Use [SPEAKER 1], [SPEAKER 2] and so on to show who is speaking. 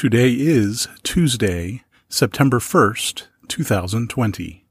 [SPEAKER 1] Today is Tuesday, September 1st, 2020.